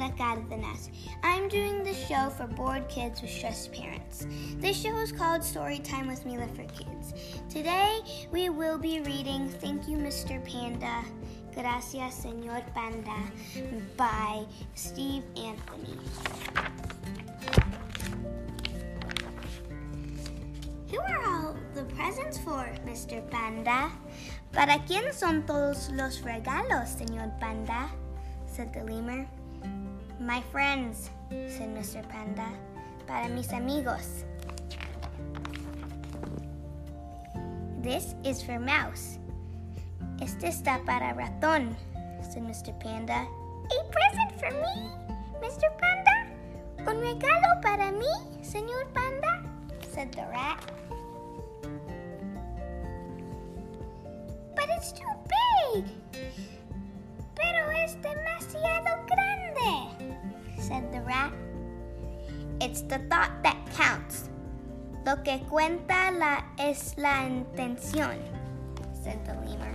Mila Cardenas. I'm doing the show for bored kids with stressed parents. This show is called Storytime with Mila for Kids. Today we will be reading Thank You, Mr. Panda, Gracias, Senor Panda by Steve Antony. Who are all the presents for, Mr. Panda? ¿Para quién son todos los regalos, Señor Panda? said the lemur. My friends, said Mr. Panda. Para mis amigos. This is for Mouse. Este está para ratón, said Mr. Panda. A present for me, Mr. Panda? Un regalo para mí, Señor Panda? said the rat. But it's too big. The thought that counts. Lo que cuenta la es la intención, said the lemur.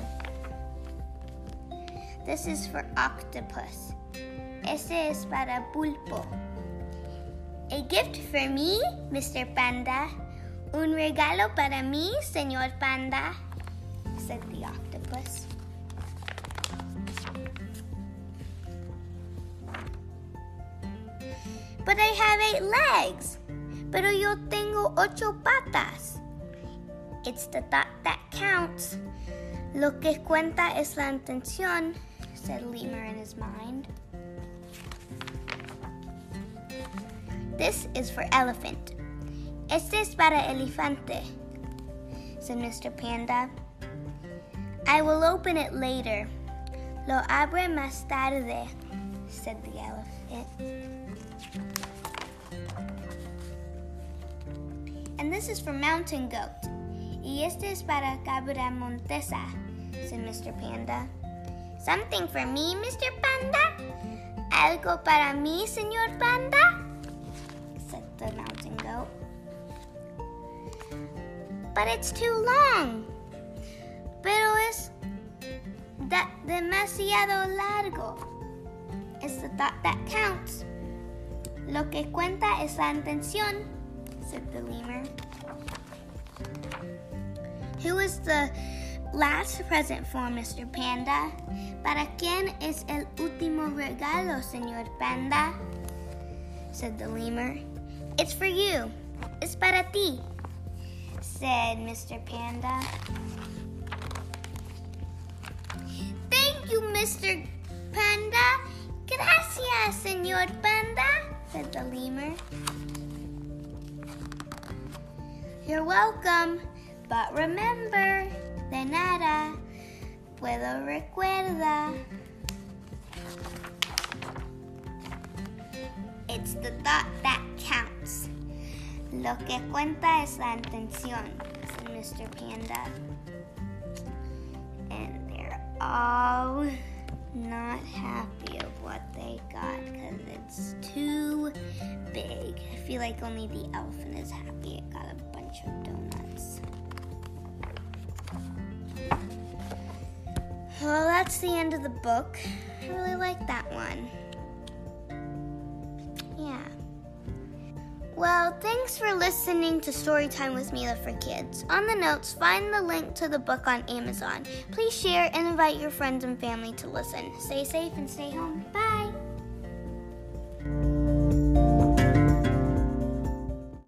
This is for octopus. Ese es para pulpo. A gift for me, Mr. Panda. Un regalo para mí, señor Panda, said the octopus. But I have eight legs. Pero yo tengo ocho patas. It's the thought that counts. Lo que cuenta es la intención, said Lemur in his mind. This is for elephant. Este es para elefante, said Mr. Panda. I will open it later. Lo abre más tarde, said the elephant. And this is for mountain goat. Y este es para cabra montesa, said Mr. Panda. Something for me, Mr. Panda? Algo para mí, señor Panda? said the mountain goat. But it's too long. Pero es demasiado largo. It's the thought that counts. Lo que cuenta es la intención, said the lemur. Who is the last present for Mr. Panda? ¿Para quién es el último regalo, señor Panda? said the lemur. It's for you. It's para ti, said Mr. Panda. Thank you, Mr. Señor Panda, said the lemur. You're welcome, but remember, de nada puedo recuerda. It's the thought that counts. Lo que cuenta es la intención, said Mr. Panda. And they're all not happy of what they got because it's too big. I feel like only the elephant is happy it got a bunch of donuts. Well, that's the end of the book. I really like that one. Yeah. Well, thanks for listening to Storytime with Mila for Kids. On the notes, find the link to the book on Amazon. Please share and invite your friends and family to listen. Stay safe and stay home. Bye.